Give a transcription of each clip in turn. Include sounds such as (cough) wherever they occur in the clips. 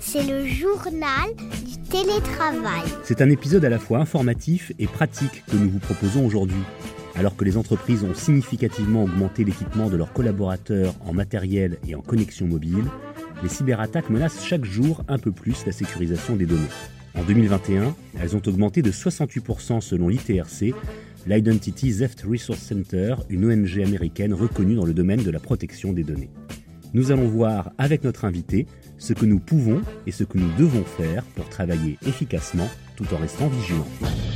C'est le journal du télétravail. C'est un épisode à la fois informatif et pratique que nous vous proposons aujourd'hui. Alors que les entreprises ont significativement augmenté l'équipement de leurs collaborateurs en matériel et en connexion mobile, les cyberattaques menacent chaque jour un peu plus la sécurisation des données. En 2021, elles ont augmenté de 68% selon l'ITRC, l'Identity Theft Resource Center, une ONG américaine reconnue dans le domaine de la protection des données. Nous allons voir avec notre invité ce que nous pouvons et ce que nous devons faire pour travailler efficacement tout en restant vigilants.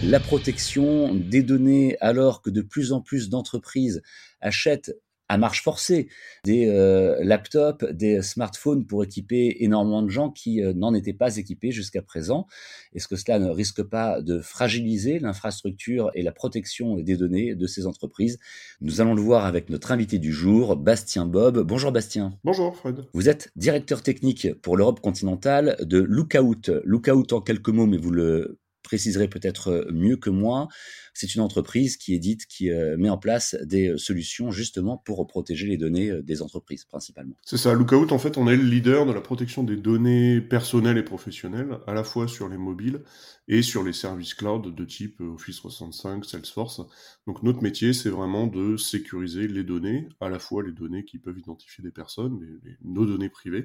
La protection des données alors que de plus en plus d'entreprises achètent à marche forcée des euh, laptops, des smartphones pour équiper énormément de gens qui euh, n'en étaient pas équipés jusqu'à présent. Est-ce que cela ne risque pas de fragiliser l'infrastructure et la protection des données de ces entreprises? Nous allons le voir avec notre invité du jour, Bastien Bob. Bonjour Bastien. Bonjour Fred. Vous êtes directeur technique pour l'Europe continentale de Lookout. Lookout en quelques mots, mais vous le préciserez peut-être mieux que moi. C'est une entreprise qui édite, qui euh, met en place des euh, solutions justement pour protéger les données euh, des entreprises principalement. C'est ça, Lookout en fait on est le leader de la protection des données personnelles et professionnelles, à la fois sur les mobiles et sur les services cloud de type Office 365, Salesforce. Donc notre métier c'est vraiment de sécuriser les données, à la fois les données qui peuvent identifier des personnes, nos données privées,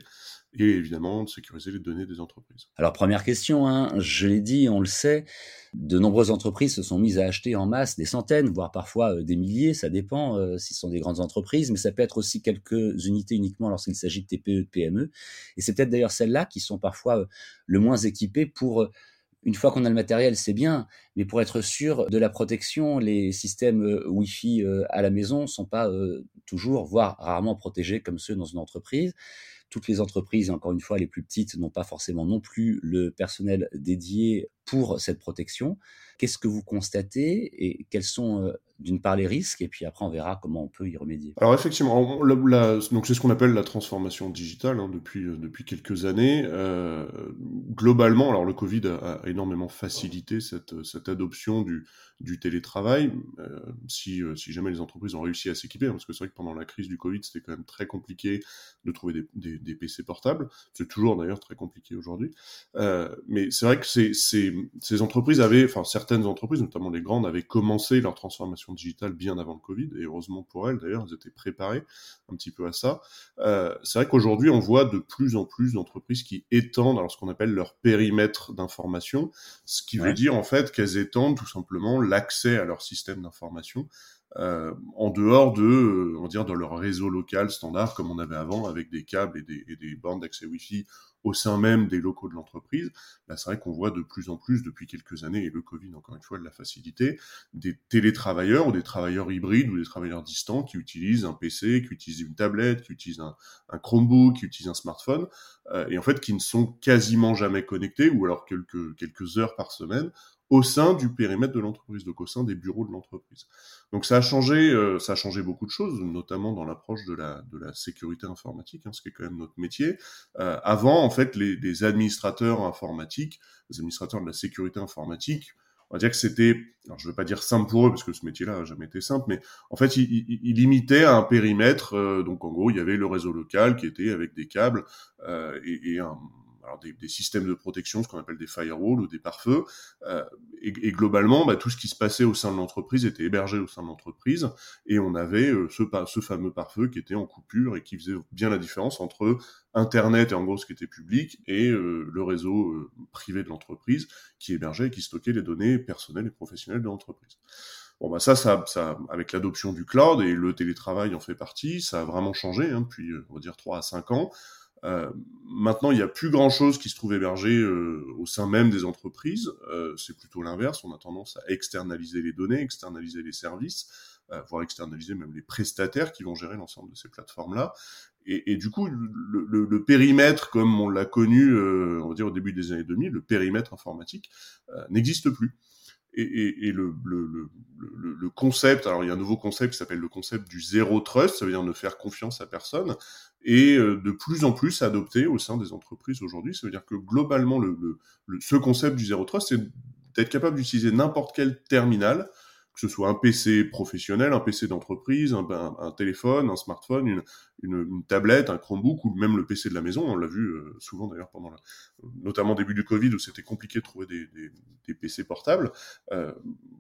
et évidemment de sécuriser les données des entreprises. Alors première question, hein, je l'ai dit, on le sait, de nombreuses entreprises se sont mises à acheter en masse des centaines, voire parfois euh, des milliers, ça dépend euh, si ce sont des grandes entreprises, mais ça peut être aussi quelques unités uniquement lorsqu'il s'agit de TPE, de PME. Et c'est peut-être d'ailleurs celles-là qui sont parfois euh, le moins équipées pour une fois qu'on a le matériel, c'est bien, mais pour être sûr de la protection, les systèmes Wi-Fi à la maison sont pas toujours, voire rarement protégés comme ceux dans une entreprise. Toutes les entreprises, encore une fois les plus petites, n'ont pas forcément non plus le personnel dédié pour cette protection. Qu'est-ce que vous constatez et quels sont euh, d'une part les risques et puis après on verra comment on peut y remédier. Alors effectivement, donc c'est ce qu'on appelle la transformation digitale hein, depuis euh, depuis quelques années. Euh, globalement, alors le Covid a, énormément facilité cette adoption du télétravail. Si si jamais les entreprises ont réussi à s'équiper, hein, parce que c'est vrai que pendant la crise du Covid c'était quand même très compliqué de trouver des, PC portables. C'est toujours d'ailleurs très compliqué aujourd'hui. mais c'est vrai que ces, ces entreprises avaient, enfin certaines entreprises, notamment les grandes, avaient commencé leur transformation digitale bien avant le Covid, et heureusement pour elles d'ailleurs, elles étaient préparées un petit peu à ça. Euh, c'est vrai qu'aujourd'hui, on voit de plus en plus d'entreprises qui étendent alors ce qu'on appelle leur périmètre d'information, ce qui veut dire en fait qu'elles étendent tout simplement l'accès à leur système d'information euh, en dehors de, euh, on va dire, dans leur réseau local standard comme on avait avant avec des câbles et des, et des d'accès Wi-Fi au sein même des locaux de l'entreprise. Là, c'est vrai qu'on voit de plus en plus depuis quelques années, et le Covid, encore une fois, l'a facilité, des télétravailleurs ou des travailleurs hybrides ou des travailleurs distants qui utilisent un PC, qui utilisent une tablette, qui utilisent un, un Chromebook, qui utilisent un smartphone, euh, et en fait qui ne sont quasiment jamais connectés, ou alors quelques, quelques heures par semaine, au sein du périmètre de l'entreprise, donc au sein des bureaux de l'entreprise. Donc ça a changé, euh, ça a changé beaucoup de choses, notamment dans l'approche de la, de la sécurité informatique, hein, ce qui est quand même notre métier. Euh, avant, en fait, les, les, administrateurs informatiques, les administrateurs de la sécurité informatique, on va dire que c'était, alors je ne veux pas dire simple pour eux parce que ce métier-là n'a jamais été simple, mais en fait, ils il, il limitaient à un périmètre. Euh, donc en gros, il y avait le réseau local qui était avec des câbles euh, et, et un alors des, systèmes de protection, ce qu'on appelle des firewalls ou des pare-feux. Euh, et, globalement, bah, tout ce qui se passait au sein de l'entreprise était hébergé au sein de l'entreprise, et on avait euh, ce, fameux pare-feu qui était en coupure et qui faisait bien la différence entre Internet et en gros ce qui était public et euh, le réseau privé de l'entreprise qui hébergeait et qui stockait les données personnelles et professionnelles de l'entreprise. Bon bah ça, ça, ça avec l'adoption du cloud et le télétravail en fait partie, ça a vraiment changé hein, depuis on va dire 3 à 5 ans. Euh, maintenant, il n'y a plus grand-chose qui se trouve hébergé euh, au sein même des entreprises. Euh, c'est plutôt l'inverse. On a tendance à externaliser les données, externaliser les services, euh, voire externaliser même les prestataires qui vont gérer l'ensemble de ces plateformes-là. Et, et, du coup, le, le, le, périmètre, comme on l'a connu, euh, on va dire au début des années 2000, le périmètre informatique n'existe plus et, et, et le, le, le, concept, alors il y a un nouveau concept qui s'appelle le concept du zéro trust, ça veut dire ne faire confiance à personne, et euh, de plus en plus adopté au sein des entreprises aujourd'hui. Ça veut dire que globalement, le, ce concept du zéro trust, c'est d'être capable d'utiliser n'importe quel terminal, que ce soit un PC professionnel, un PC d'entreprise, un, un, téléphone, un smartphone, une, une, une, tablette, un Chromebook ou même le PC de la maison. On l'a vu euh, souvent d'ailleurs pendant, la, notamment début du Covid où c'était compliqué de trouver des, des, des PC portables. Euh,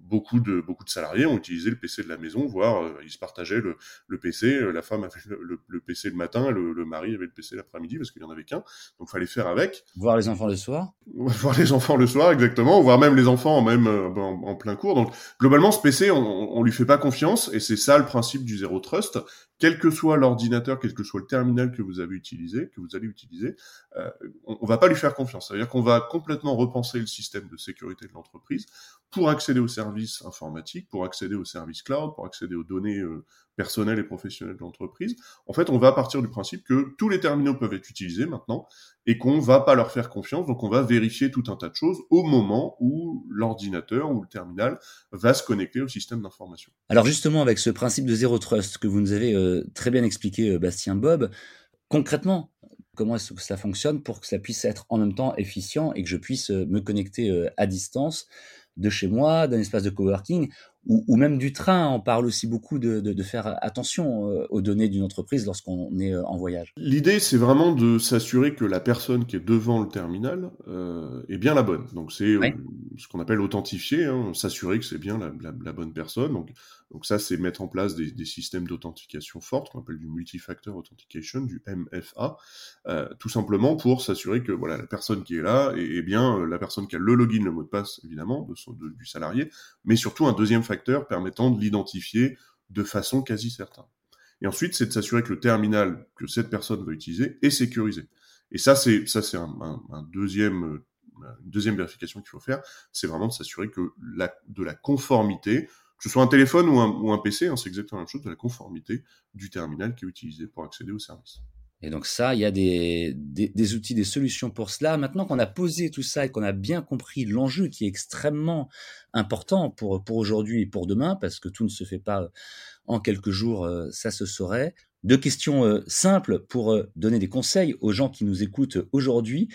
beaucoup de beaucoup de salariés ont utilisé le PC de la maison, voire euh, ils se partageaient le, le PC. La femme avait le, le, PC le matin, le, mari avait le PC l'après-midi parce qu'il y en avait qu'un. Donc fallait faire avec. Voir les enfants le soir? (laughs) Voir les enfants le soir, exactement. Voir même les enfants même en, en plein cours. Donc globalement, ce On, on lui fait pas confiance et c'est ça le principe du zéro trust quel que soit l'ordinateur, quel que soit le terminal que vous avez utilisé, que vous allez utiliser, euh, on, on, va pas lui faire confiance. C'est-à-dire qu'on va complètement repenser le système de sécurité de l'entreprise pour accéder aux services informatiques, pour accéder aux services cloud, pour accéder aux données euh, personnelles et professionnelles de l'entreprise. En fait, on va partir du principe que tous les terminaux peuvent être utilisés maintenant et qu'on va pas leur faire confiance. Donc, on va vérifier tout un tas de choses au moment où l'ordinateur ou le terminal va se connecter au système d'information. Alors, justement, avec ce principe de zéro trust que vous nous avez euh, très bien expliqué, euh, Bastien Bob, concrètement, comment est-ce que ça fonctionne pour que ça puisse être en même temps efficient et que je puisse me connecter à distance de chez moi, d'un espace de coworking, ou, ou, même du train? On parle aussi beaucoup de, de, de faire attention euh, aux données d'une entreprise lorsqu'on est euh, en voyage. L'idée, c'est vraiment de s'assurer que la personne qui est devant le terminal euh, est bien la bonne. Donc c'est oui. ce qu'on appelle authentifier, hein, s'assurer que c'est bien la, la, la, bonne personne. Donc, donc ça, c'est mettre en place des, des systèmes d'authentification fortes, qu'on appelle du multifactor authentication, du MFA, euh, tout simplement pour s'assurer que voilà la personne qui est là est, bien la personne qui a le login, le mot de passe évidemment de son, du salarié, mais surtout un deuxième facteur permettant de l'identifier de façon quasi certaine. Et ensuite, c'est de s'assurer que le terminal que cette personne va utiliser est sécurisé. Et ça, c'est ça, c'est un, un, un, deuxième une deuxième vérification qu'il faut faire, c'est vraiment de s'assurer que la, de la conformité, ce soit un téléphone ou un, ou un PC, hein, c'est exactement la même chose, de la conformité du terminal qui est utilisé pour accéder au service. Et donc ça, il y a des, des, des, outils, des solutions pour cela. Maintenant qu'on a posé tout ça et qu'on a bien compris l'enjeu qui est extrêmement important pour, pour aujourd'hui et pour demain, parce que tout ne se fait pas en quelques jours, euh, ça se saurait. Deux questions euh, simples pour euh, donner des conseils aux gens qui nous écoutent aujourd'hui.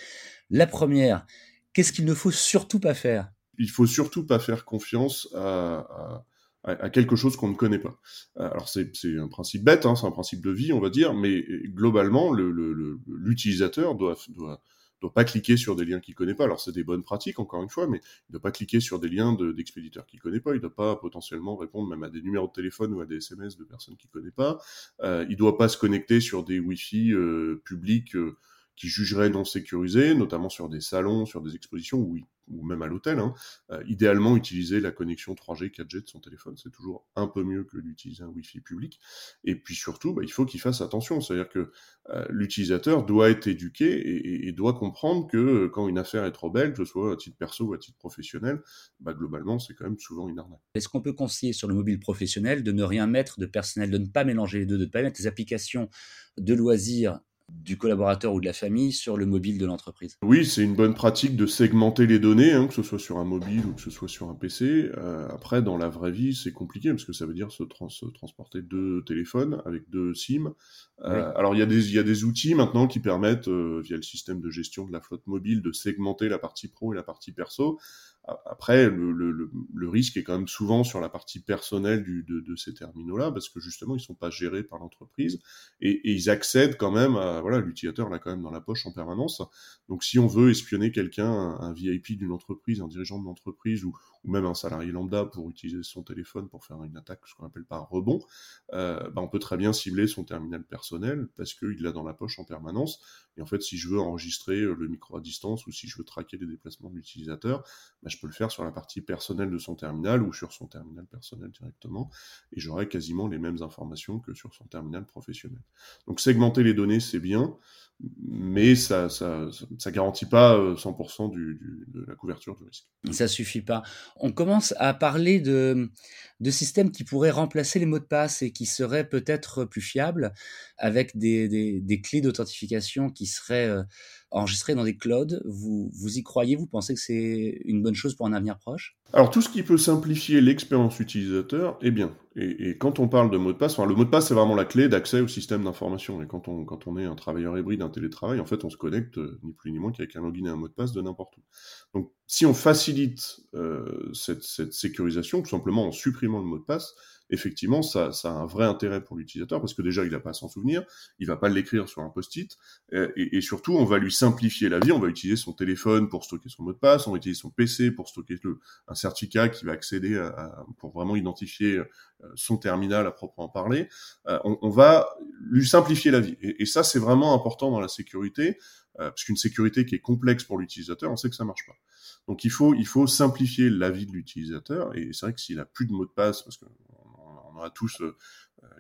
La première, qu'est-ce qu'il ne faut surtout pas faire? Il faut surtout pas faire confiance à, à à, quelque chose qu'on ne connaît pas. Euh, alors c'est un principe bête, hein, c'est un principe de vie, on va dire, mais globalement, l'utilisateur doit, doit, doit pas cliquer sur des liens qu'il connaît pas. Alors c'est des bonnes pratiques, encore une fois, mais il doit pas cliquer sur des liens d'expéditeurs de, qu'il connaît pas. Il doit pas potentiellement répondre même à des numéros de téléphone ou à des SMS de personnes qu'il connaît pas. Euh, il doit pas se connecter sur des Wi-Fi euh, publics. Euh, qui jugeraient non sécurisés, notamment sur des salons, sur des expositions ou, ou même à l'hôtel. Hein. Euh, idéalement, utiliser la connexion 3G, 4G de son téléphone, c'est toujours un peu mieux que d'utiliser un Wi-Fi public. Et puis surtout, bah, il faut qu'il fasse attention, c'est-à-dire que euh, l'utilisateur doit être éduqué et, doit comprendre que euh, quand une affaire est trop belle, que ce soit à titre perso ou à titre professionnel, bah, globalement, c'est quand même souvent une arnaque. Est-ce qu'on peut conseiller sur le mobile professionnel de ne rien mettre de personnel, de ne pas mélanger les deux, de ne pas mettre des applications de loisirs du collaborateur ou de la famille sur le mobile de l'entreprise. Oui, c'est une bonne pratique de segmenter les données, hein, que ce soit sur un mobile ou que ce soit sur un PC. Euh, après, dans la vraie vie, c'est compliqué parce que ça veut dire se, trans se transporter deux téléphones avec deux SIM. Euh, oui. Alors, il y, a des, y a des outils maintenant qui permettent, euh, via le système de gestion de la flotte mobile, de segmenter la partie pro et la partie perso. Après, le, risque est quand même souvent sur la partie personnelle de, ces terminaux-là, parce que justement, ils sont pas gérés par l'entreprise et, ils accèdent quand même à voilà, l'utilisateur l'a quand même dans la poche en permanence. Donc, si on veut espionner quelqu'un, un, VIP d'une entreprise, un dirigeant de l'entreprise ou, ou, même un salarié lambda pour utiliser son téléphone pour faire une attaque, ce qu'on appelle par rebond, euh, bah, on peut très bien cibler son terminal personnel parce qu'il l'a dans la poche en permanence. Et en fait, si je veux enregistrer le micro à distance ou si je veux traquer les déplacements de l'utilisateur, bah, je peux le faire sur la partie personnelle de son terminal ou sur son terminal personnel directement, et j'aurai quasiment les mêmes informations que sur son terminal professionnel. Donc segmenter les données, c'est bien, mais ça, ça, garantit pas 100% du, du, de la couverture du risque. Ça suffit pas. On commence à parler de, de systèmes qui pourraient remplacer les mots de passe et qui seraient peut-être plus fiables avec des, des, clés d'authentification qui seraient euh, enregistrées dans des clouds. Vous, vous y croyez? Vous pensez que c'est une bonne chose pour un avenir proche? Alors tout ce qui peut simplifier l'expérience utilisateur est bien. Et, et, quand on parle de mot de passe, enfin, le mot de passe c'est vraiment la clé d'accès au système d'information. Et quand on, quand on est un travailleur hybride, un télétravail, en fait on se connecte euh, ni plus ni moins qu'avec un login et un mot de passe de n'importe où. Donc Si on facilite cette, cette sécurisation, tout simplement en supprimant le mot de passe, effectivement, ça, ça, a un vrai intérêt pour l'utilisateur parce que déjà, il n'a pas à s'en souvenir, il va pas l'écrire sur un post-it, euh, et, surtout, on va lui simplifier la vie. On va utiliser son téléphone pour stocker son mot de passe, on va utiliser son PC pour stocker le, un certificat qui va accéder à, pour vraiment identifier euh, son terminal à proprement parler. Euh, on, on, va lui simplifier la vie, et, ça, c'est vraiment important dans la sécurité. parce qu'une sécurité qui est complexe pour l'utilisateur, on sait que ça marche pas. Donc il faut, il faut simplifier la vie de l'utilisateur. Et c'est vrai que s'il a plus de mot de passe, parce que on a tous euh,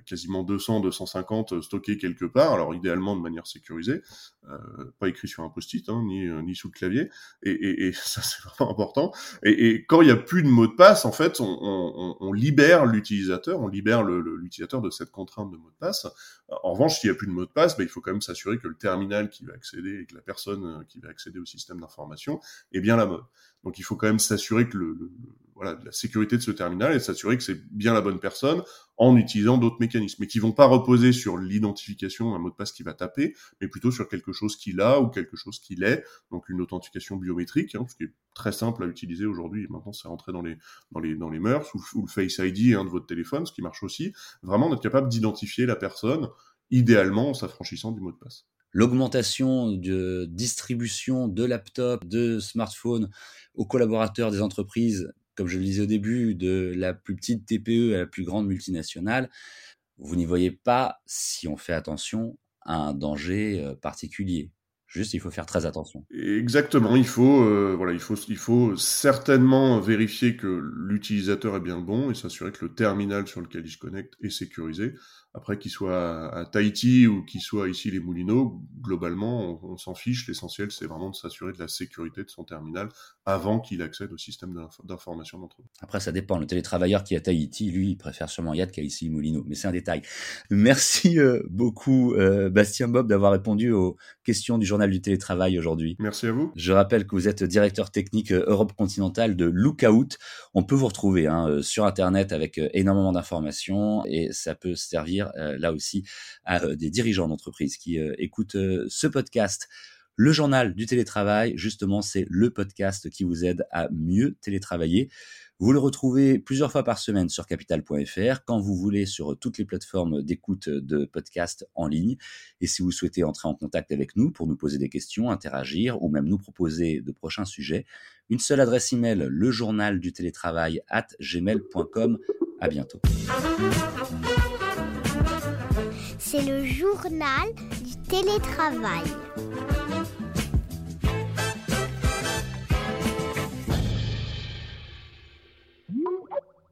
quasiment 200, 250 stockés quelque part, alors idéalement de manière sécurisée, euh, pas écrit sur un post-it, hein, ni, ni sous le clavier, et, et, et (laughs) ça c'est vraiment important. Et, et, quand il n'y a plus de mot de passe, en fait, on, on, on libère l'utilisateur, on libère l'utilisateur de cette contrainte de mot de passe. En revanche, s'il n'y a plus de mot de passe, ben, il faut quand même s'assurer que le terminal qui va accéder et que la personne qui va accéder au système d'information est bien la bonne. Donc il faut quand même s'assurer que le, le, voilà, la sécurité de ce terminal et s'assurer que c'est bien la bonne personne en utilisant d'autres mécanismes, mais qui vont pas reposer sur l'identification d'un mot de passe qui va taper, mais plutôt sur quelque chose qu'il a ou quelque chose qu'il est, donc une authentification biométrique, hein, ce qui est très simple à utiliser aujourd'hui. Maintenant, c'est rentré dans les dans les dans les mœurs ou, le Face ID hein, de votre téléphone, ce qui marche aussi. Vraiment, d'être capable d'identifier la personne, idéalement en s'affranchissant du mot de passe l'augmentation de distribution de laptops, de smartphones aux collaborateurs des entreprises comme je le disais au début, de la plus petite TPE à la plus grande multinationale, vous n'y voyez pas, si on fait attention, un danger euh, particulier. Juste, il faut faire très attention. Exactement, il faut, euh, voilà, il faut, il faut certainement vérifier que l'utilisateur est bien le bon et s'assurer que le terminal sur lequel il se connecte est sécurisé. Après, qu'il soit à Tahiti ou qu'il soit ici les Moulineaux, globalement, on, s'en fiche. L'essentiel, c'est vraiment de s'assurer de la sécurité de son terminal avant qu'il accède au système d'information d'entreprise. Après, ça dépend. Le télétravailleur qui est à Tahiti, lui, il préfère sûrement Yad qu'à ici Moulineaux. Mais c'est un détail. Merci euh, beaucoup, euh, Bastien Bob, d'avoir répondu aux questions du journal du télétravail aujourd'hui. Merci à vous. Je rappelle que vous êtes directeur technique euh, Europe continentale de Lookout. On peut vous retrouver hein, sur Internet avec énormément d'informations et ça peut servir euh, là aussi à euh, des dirigeants d'entreprise qui euh, écoutent ce podcast. Le journal du télétravail, justement, c'est le podcast qui vous aide à mieux télétravailler. Vous le retrouvez plusieurs fois par semaine sur capital.fr, quand vous voulez sur toutes les plateformes d'écoute de podcasts en ligne. Et si vous souhaitez entrer en contact avec nous pour nous poser des questions, interagir ou même nous proposer de prochains sujets, une seule adresse email, le du télétravail at gmail.com. À bientôt. C'est le journal du télétravail.